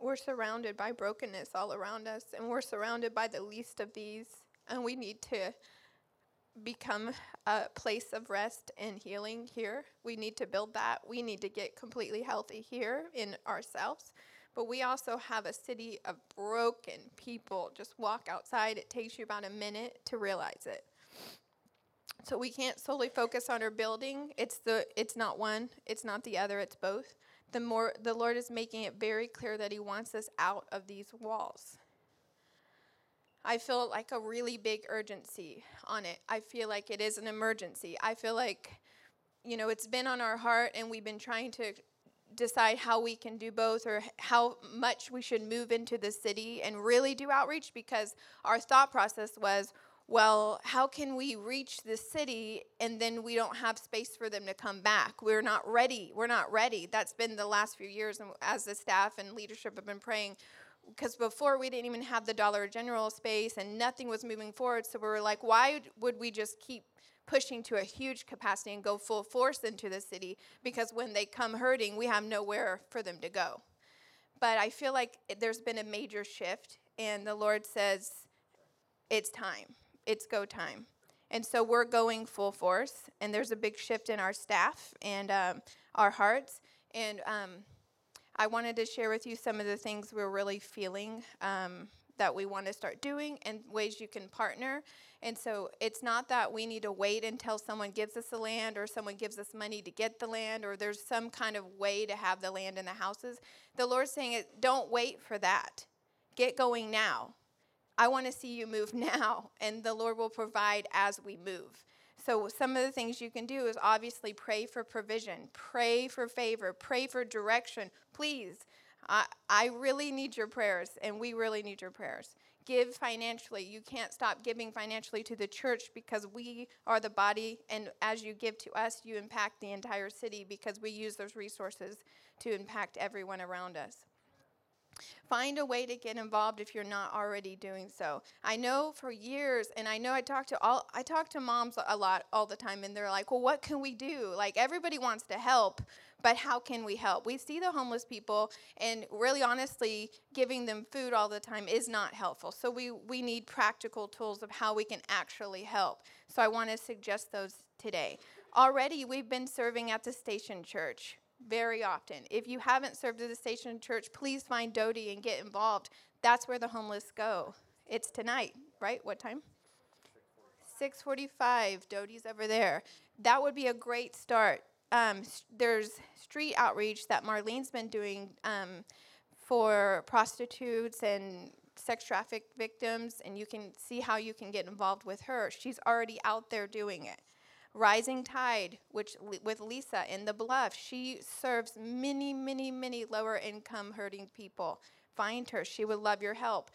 We're surrounded by brokenness all around us, and we're surrounded by the least of these, and we need to become a place of rest and healing here. We need to build that. We need to get completely healthy here in ourselves. But we also have a city of broken people. Just walk outside, it takes you about a minute to realize it. So we can't solely focus on our building. It's the it's not one, it's not the other, it's both. The more the Lord is making it very clear that he wants us out of these walls. I feel like a really big urgency on it. I feel like it is an emergency. I feel like, you know, it's been on our heart and we've been trying to decide how we can do both or how much we should move into the city and really do outreach because our thought process was, well, how can we reach the city and then we don't have space for them to come back? We're not ready. We're not ready. That's been the last few years, and as the staff and leadership have been praying, because before we didn't even have the Dollar General space and nothing was moving forward. So we were like, why would we just keep pushing to a huge capacity and go full force into the city? Because when they come hurting, we have nowhere for them to go. But I feel like there's been a major shift, and the Lord says, it's time, it's go time. And so we're going full force, and there's a big shift in our staff and um, our hearts. And um, I wanted to share with you some of the things we're really feeling um, that we want to start doing and ways you can partner. And so it's not that we need to wait until someone gives us the land or someone gives us money to get the land or there's some kind of way to have the land and the houses. The Lord's saying, don't wait for that. Get going now. I want to see you move now, and the Lord will provide as we move. So, some of the things you can do is obviously pray for provision, pray for favor, pray for direction. Please, I, I really need your prayers, and we really need your prayers. Give financially. You can't stop giving financially to the church because we are the body, and as you give to us, you impact the entire city because we use those resources to impact everyone around us. Find a way to get involved if you're not already doing so. I know for years, and I know I talk to all I talk to moms a lot all the time, and they're like, "Well, what can we do? Like everybody wants to help, but how can we help? We see the homeless people, and really honestly, giving them food all the time is not helpful. So we we need practical tools of how we can actually help. So I want to suggest those today. Already, we've been serving at the station church very often. If you haven't served at the station church, please find Dodie and get involved. That's where the homeless go. It's tonight, right? What time? 6:45. Dodie's over there. That would be a great start. Um, there's street outreach that Marlene's been doing um, for prostitutes and sex traffic victims, and you can see how you can get involved with her. She's already out there doing it. Rising Tide, which with Lisa in the Bluff, she serves many, many, many lower income hurting people. Find her; she would love your help.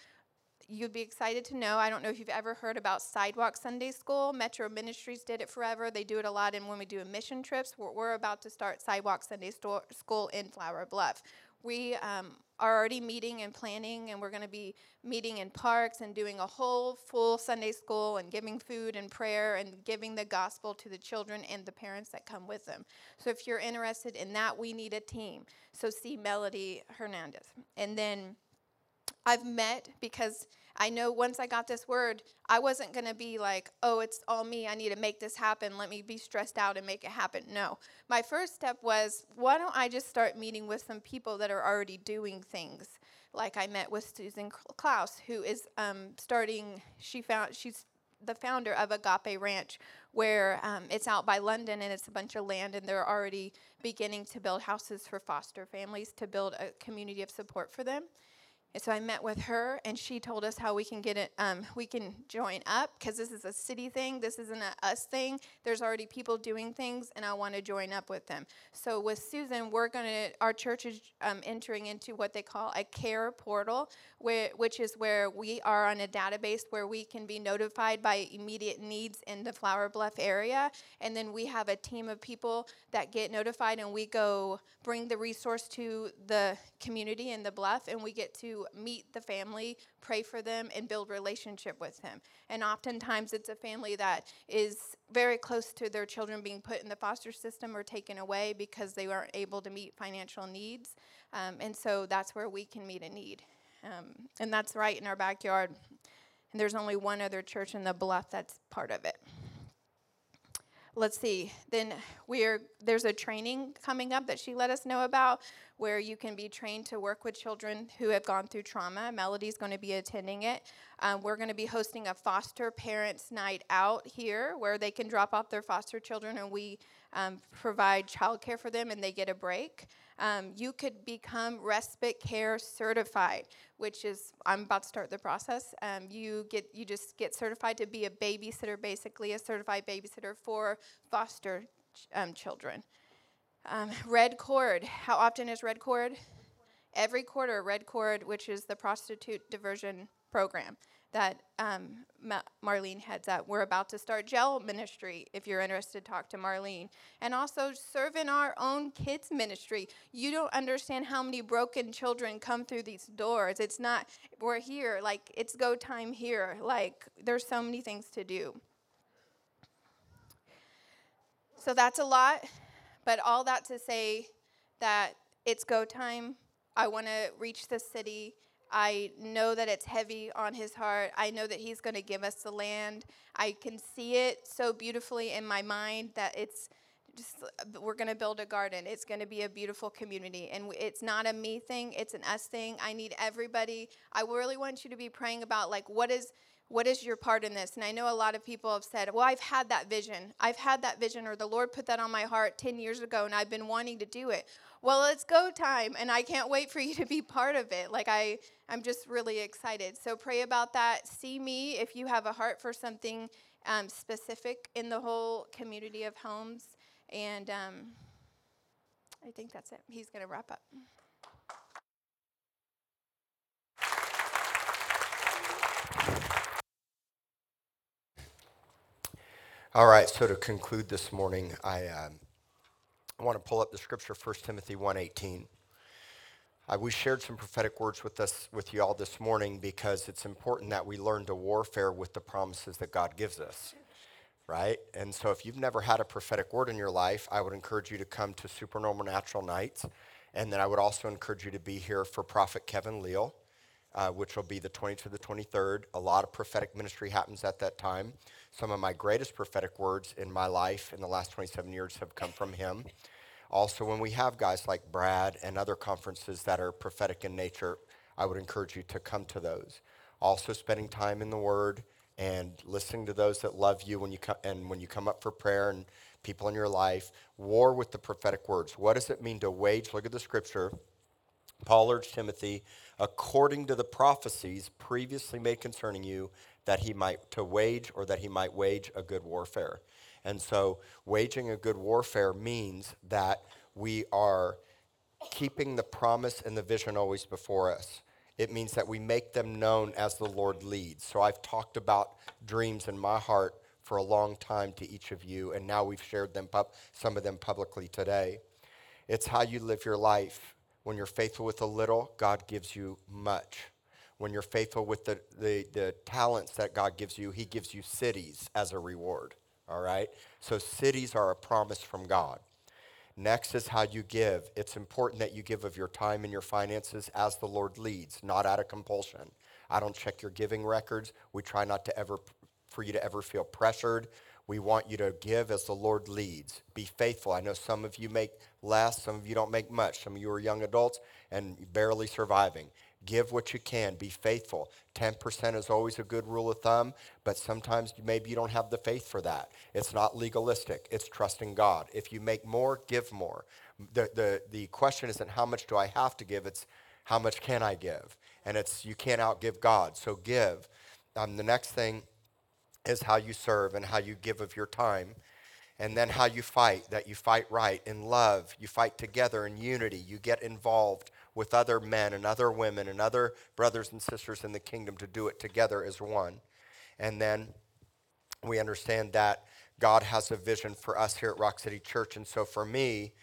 You'd be excited to know. I don't know if you've ever heard about Sidewalk Sunday School. Metro Ministries did it forever. They do it a lot and when we do mission trips. We're, we're about to start Sidewalk Sunday Sto- School in Flower Bluff. We um, are already meeting and planning, and we're going to be meeting in parks and doing a whole full Sunday school and giving food and prayer and giving the gospel to the children and the parents that come with them. So if you're interested in that, we need a team. So see Melody Hernandez. And then I've met because I know once I got this word, I wasn't going to be like, oh, it's all me. I need to make this happen. Let me be stressed out and make it happen. No. My first step was, why don't I just start meeting with some people that are already doing things? Like I met with Susan Klaus, who is um, starting, she found, she's the founder of Agape Ranch, where um, it's out by London and it's a bunch of land, and they're already beginning to build houses for foster families to build a community of support for them. And so I met with her, and she told us how we can get it. Um, we can join up because this is a city thing. This isn't a us thing. There's already people doing things, and I want to join up with them. So with Susan, we're gonna. Our church is um, entering into what they call a care portal, where, which is where we are on a database where we can be notified by immediate needs in the Flower Bluff area, and then we have a team of people that get notified, and we go bring the resource to the community in the bluff, and we get to meet the family, pray for them, and build relationship with them. And oftentimes it's a family that is very close to their children being put in the foster system or taken away because they weren't able to meet financial needs. Um, and so that's where we can meet a need. Um, and that's right in our backyard. And there's only one other church in the bluff that's part of it let's see then we're there's a training coming up that she let us know about where you can be trained to work with children who have gone through trauma. Melody's going to be attending it. Um, we're going to be hosting a foster parents night out here where they can drop off their foster children and we um, provide childcare for them and they get a break um, you could become respite care certified, which is I'm about to start the process. Um, you get you just get certified to be a babysitter, basically a certified babysitter for foster ch- um, children. Um, red cord. How often is red cord? Every quarter, red cord, which is the prostitute diversion program that um, Ma- Marlene heads up. We're about to start gel ministry. If you're interested, talk to Marlene. And also serve in our own kids ministry. You don't understand how many broken children come through these doors. It's not, we're here, like, it's go time here. Like, there's so many things to do. So that's a lot, but all that to say that it's go time. I want to reach the city. I know that it's heavy on his heart. I know that he's going to give us the land. I can see it so beautifully in my mind that it's just uh, we're going to build a garden. It's going to be a beautiful community and it's not a me thing, it's an us thing. I need everybody. I really want you to be praying about like what is what is your part in this? And I know a lot of people have said, Well, I've had that vision. I've had that vision, or the Lord put that on my heart 10 years ago, and I've been wanting to do it. Well, it's go time, and I can't wait for you to be part of it. Like, I, I'm just really excited. So, pray about that. See me if you have a heart for something um, specific in the whole community of homes. And um, I think that's it. He's going to wrap up. All right, so to conclude this morning, I, um, I want to pull up the scripture 1 Timothy 1.18. Uh, we shared some prophetic words with us with you all this morning because it's important that we learn to warfare with the promises that God gives us. Right? And so if you've never had a prophetic word in your life, I would encourage you to come to Supernormal Natural Nights. And then I would also encourage you to be here for Prophet Kevin Leal, uh, which will be the 20th to the 23rd. A lot of prophetic ministry happens at that time. Some of my greatest prophetic words in my life in the last 27 years have come from him. Also, when we have guys like Brad and other conferences that are prophetic in nature, I would encourage you to come to those. Also, spending time in the Word and listening to those that love you when you come and when you come up for prayer and people in your life. War with the prophetic words. What does it mean to wage? Look at the scripture. Paul urged Timothy, according to the prophecies previously made concerning you, that he might to wage or that he might wage a good warfare. And so waging a good warfare means that we are keeping the promise and the vision always before us. It means that we make them known as the Lord leads. So I've talked about dreams in my heart for a long time to each of you, and now we've shared them pub- some of them publicly today. It's how you live your life. When you're faithful with a little, God gives you much. When you're faithful with the, the, the talents that God gives you, He gives you cities as a reward. All right? So cities are a promise from God. Next is how you give. It's important that you give of your time and your finances as the Lord leads, not out of compulsion. I don't check your giving records. We try not to ever for you to ever feel pressured. We want you to give as the Lord leads. Be faithful. I know some of you make less, some of you don't make much. Some of you are young adults and barely surviving. Give what you can. Be faithful. 10% is always a good rule of thumb, but sometimes maybe you don't have the faith for that. It's not legalistic, it's trusting God. If you make more, give more. The, the, the question isn't how much do I have to give, it's how much can I give? And it's you can't outgive God, so give. Um, the next thing is how you serve and how you give of your time. And then how you fight, that you fight right in love. You fight together in unity. You get involved with other men and other women and other brothers and sisters in the kingdom to do it together as one. And then we understand that God has a vision for us here at Rock City Church. And so for me,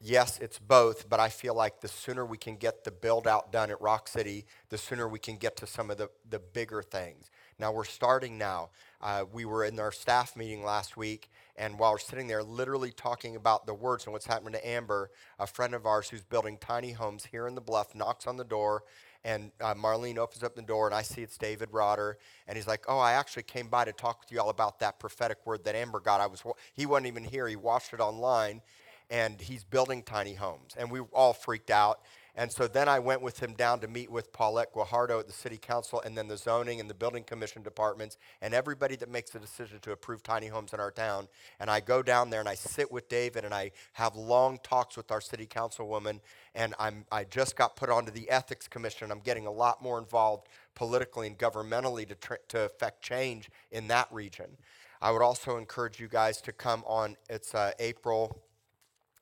yes, it's both, but I feel like the sooner we can get the build out done at Rock City, the sooner we can get to some of the, the bigger things. Now we're starting now. Uh, we were in our staff meeting last week, and while we're sitting there literally talking about the words and what's happening to Amber, a friend of ours who's building tiny homes here in the bluff knocks on the door, and uh, Marlene opens up the door, and I see it's David Rotter, and he's like, "Oh, I actually came by to talk with you all about that prophetic word that Amber got. I was he wasn't even here; he watched it online, and he's building tiny homes, and we all freaked out." And so then I went with him down to meet with Paulette Guajardo at the city council and then the zoning and the building commission departments and everybody that makes the decision to approve tiny homes in our town. And I go down there and I sit with David and I have long talks with our city councilwoman. And I'm, I just got put onto the ethics commission. I'm getting a lot more involved politically and governmentally to, tr- to affect change in that region. I would also encourage you guys to come on, it's uh, April,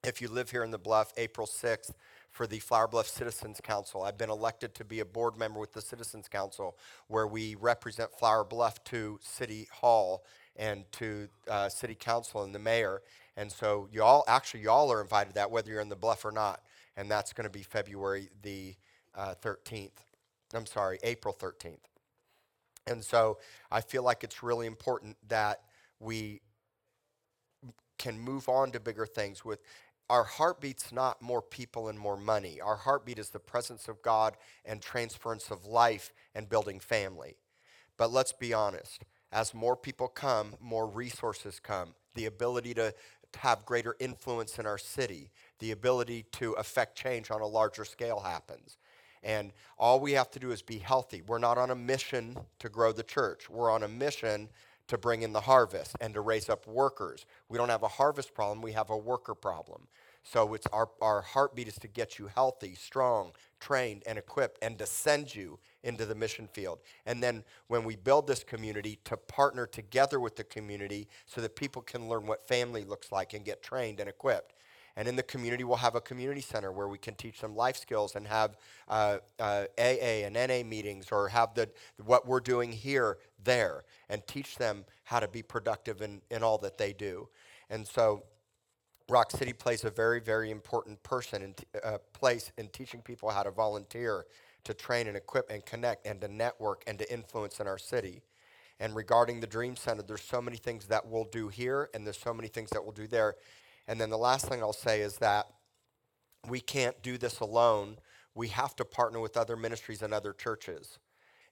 if you live here in the Bluff, April 6th for the Flower Bluff Citizens Council. I've been elected to be a board member with the Citizens Council, where we represent Flower Bluff to City Hall and to uh, City Council and the mayor. And so y'all, actually, y'all are invited to that, whether you're in the Bluff or not. And that's going to be February the uh, 13th. I'm sorry, April 13th. And so I feel like it's really important that we can move on to bigger things with our heartbeat's not more people and more money. Our heartbeat is the presence of God and transference of life and building family. But let's be honest as more people come, more resources come. The ability to have greater influence in our city, the ability to affect change on a larger scale happens. And all we have to do is be healthy. We're not on a mission to grow the church, we're on a mission to bring in the harvest and to raise up workers. We don't have a harvest problem, we have a worker problem. So it's our, our heartbeat is to get you healthy, strong, trained, and equipped, and to send you into the mission field. And then when we build this community, to partner together with the community so that people can learn what family looks like and get trained and equipped. And in the community, we'll have a community center where we can teach them life skills and have uh, uh, AA and NA meetings or have the, what we're doing here there and teach them how to be productive in, in all that they do. And so Rock City plays a very, very important person in t- uh, place in teaching people how to volunteer, to train and equip and connect and to network and to influence in our city. And regarding the Dream Center, there's so many things that we'll do here, and there's so many things that we'll do there. And then the last thing I'll say is that we can't do this alone. We have to partner with other ministries and other churches.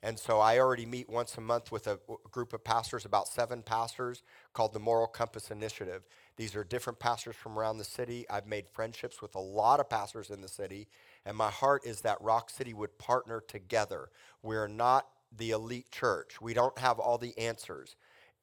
And so I already meet once a month with a group of pastors, about seven pastors, called the Moral Compass Initiative. These are different pastors from around the city. I've made friendships with a lot of pastors in the city. And my heart is that Rock City would partner together. We're not the elite church, we don't have all the answers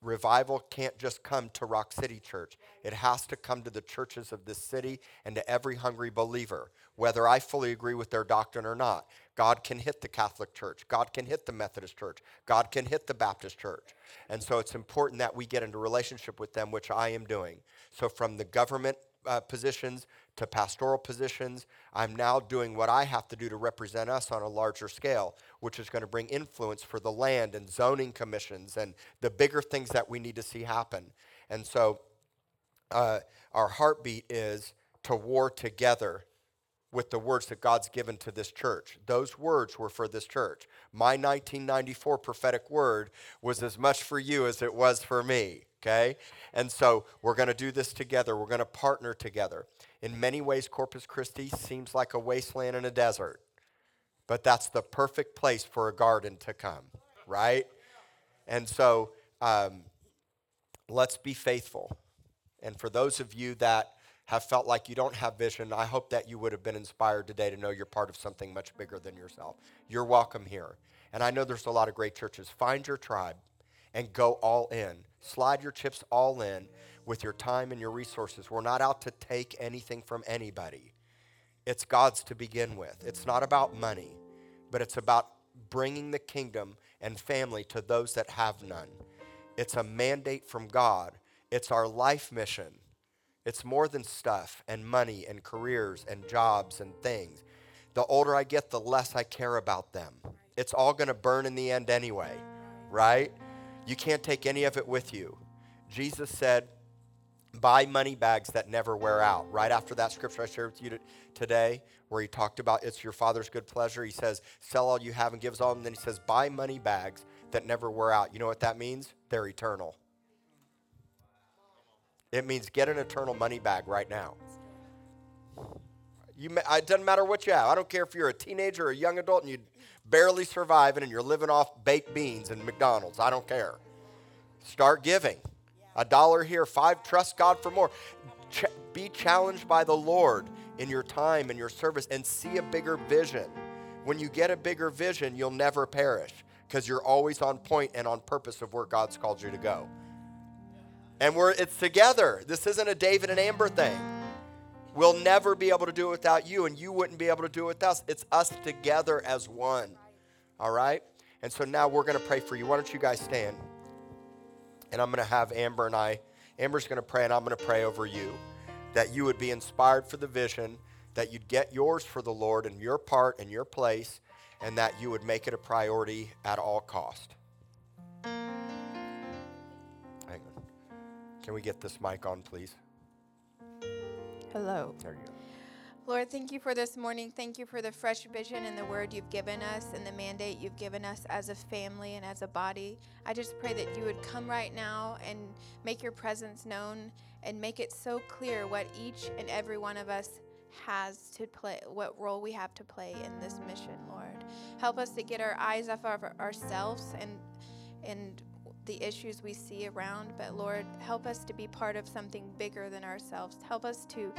revival can't just come to Rock City Church. It has to come to the churches of this city and to every hungry believer, whether I fully agree with their doctrine or not. God can hit the Catholic Church. God can hit the Methodist Church. God can hit the Baptist Church. And so it's important that we get into relationship with them, which I am doing. So from the government uh, positions to pastoral positions. I'm now doing what I have to do to represent us on a larger scale, which is going to bring influence for the land and zoning commissions and the bigger things that we need to see happen. And so uh, our heartbeat is to war together with the words that God's given to this church. Those words were for this church. My 1994 prophetic word was as much for you as it was for me, okay? And so we're going to do this together. We're going to partner together. In many ways, Corpus Christi seems like a wasteland and a desert, but that's the perfect place for a garden to come, right? And so um, let's be faithful. And for those of you that have felt like you don't have vision, I hope that you would have been inspired today to know you're part of something much bigger than yourself. You're welcome here. And I know there's a lot of great churches. Find your tribe and go all in. Slide your chips all in with your time and your resources. We're not out to take anything from anybody. It's God's to begin with. It's not about money, but it's about bringing the kingdom and family to those that have none. It's a mandate from God. It's our life mission. It's more than stuff and money and careers and jobs and things. The older I get, the less I care about them. It's all going to burn in the end anyway, right? You can't take any of it with you. Jesus said, buy money bags that never wear out. Right after that scripture I shared with you today, where he talked about it's your father's good pleasure, he says, sell all you have and gives all. And then he says, buy money bags that never wear out. You know what that means? They're eternal. It means get an eternal money bag right now. You, it doesn't matter what you have. I don't care if you're a teenager or a young adult and you barely surviving and you're living off baked beans and McDonald's. I don't care. Start giving. A dollar here, five, trust God for more. Ch- be challenged by the Lord in your time and your service and see a bigger vision. When you get a bigger vision, you'll never perish because you're always on point and on purpose of where God's called you to go. And we're it's together. This isn't a David and Amber thing. We'll never be able to do it without you, and you wouldn't be able to do it with us. It's us together as one. All right? And so now we're going to pray for you. Why don't you guys stand? And I'm going to have Amber and I, Amber's going to pray, and I'm going to pray over you that you would be inspired for the vision, that you'd get yours for the Lord and your part and your place, and that you would make it a priority at all cost. Hang on. Can we get this mic on, please? Hello. There you go. Lord, thank you for this morning. Thank you for the fresh vision and the word you've given us and the mandate you've given us as a family and as a body. I just pray that you would come right now and make your presence known and make it so clear what each and every one of us has to play, what role we have to play in this mission, Lord. Help us to get our eyes off of ourselves and and the issues we see around, but Lord, help us to be part of something bigger than ourselves. Help us to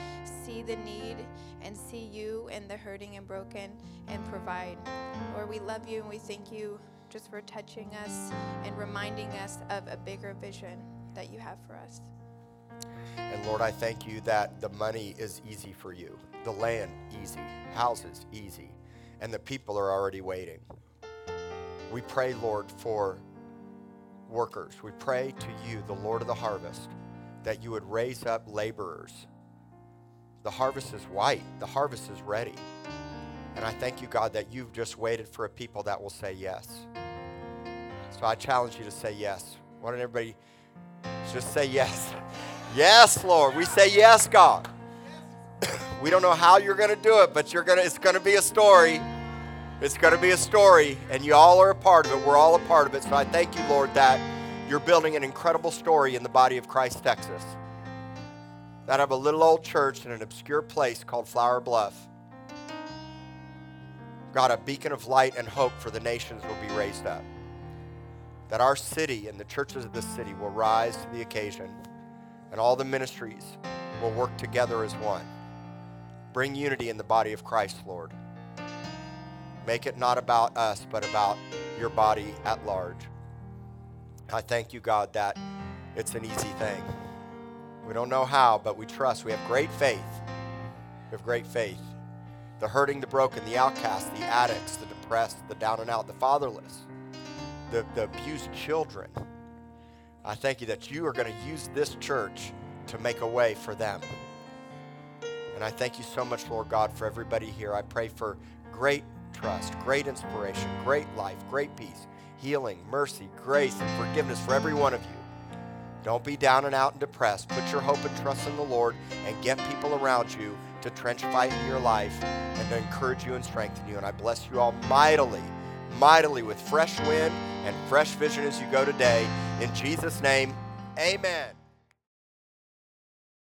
see the need and see you and the hurting and broken and provide. Lord, we love you and we thank you just for touching us and reminding us of a bigger vision that you have for us. And Lord, I thank you that the money is easy for you, the land easy, houses easy, and the people are already waiting. We pray, Lord, for workers. We pray to you, the Lord of the harvest, that you would raise up laborers. The harvest is white, the harvest is ready. And I thank you, God, that you've just waited for a people that will say yes. So I challenge you to say yes. Why don't everybody just say yes? Yes, Lord. We say yes, God. we don't know how you're going to do it, but you're going to it's going to be a story. It's going to be a story, and you all are a part of it. We're all a part of it. So I thank you, Lord, that you're building an incredible story in the body of Christ, Texas. That of a little old church in an obscure place called Flower Bluff. God, a beacon of light and hope for the nations will be raised up. That our city and the churches of this city will rise to the occasion, and all the ministries will work together as one. Bring unity in the body of Christ, Lord. Make it not about us, but about your body at large. I thank you, God, that it's an easy thing. We don't know how, but we trust. We have great faith. We have great faith. The hurting, the broken, the outcast, the addicts, the depressed, the down and out, the fatherless, the, the abused children. I thank you that you are going to use this church to make a way for them. And I thank you so much, Lord God, for everybody here. I pray for great trust, great inspiration, great life, great peace, healing, mercy, grace, and forgiveness for every one of you. Don't be down and out and depressed. Put your hope and trust in the Lord and get people around you to trench fight in your life and to encourage you and strengthen you. And I bless you all mightily, mightily with fresh wind and fresh vision as you go today. In Jesus' name, amen.